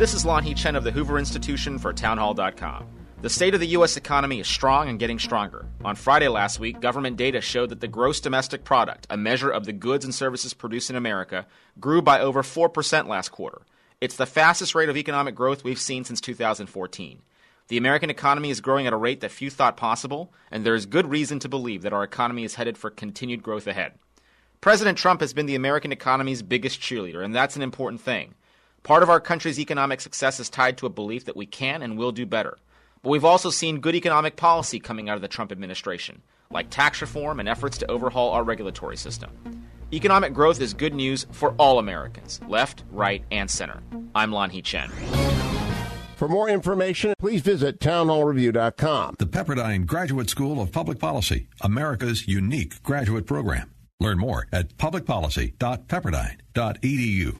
This is Lanhee Chen of the Hoover Institution for Townhall.com. The state of the U.S. economy is strong and getting stronger. On Friday last week, government data showed that the gross domestic product, a measure of the goods and services produced in America, grew by over 4% last quarter. It's the fastest rate of economic growth we've seen since 2014. The American economy is growing at a rate that few thought possible, and there is good reason to believe that our economy is headed for continued growth ahead. President Trump has been the American economy's biggest cheerleader, and that's an important thing. Part of our country's economic success is tied to a belief that we can and will do better. But we've also seen good economic policy coming out of the Trump administration, like tax reform and efforts to overhaul our regulatory system. Economic growth is good news for all Americans, left, right, and center. I'm Lanhee Chen. For more information, please visit townhallreview.com. The Pepperdine Graduate School of Public Policy, America's unique graduate program. Learn more at publicpolicy.pepperdine.edu.